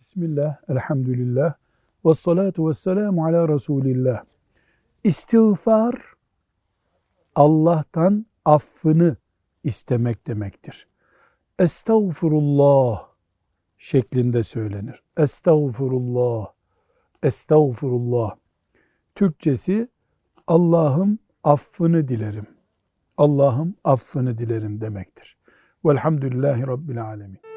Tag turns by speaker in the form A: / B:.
A: Bismillah, elhamdülillah, ve salatu ve selamu ala Resulillah. İstiğfar, Allah'tan affını istemek demektir. Estağfurullah şeklinde söylenir. Estağfurullah, estağfurullah. Türkçesi Allah'ım affını dilerim. Allah'ım affını dilerim demektir. Velhamdülillahi Rabbil Alemin.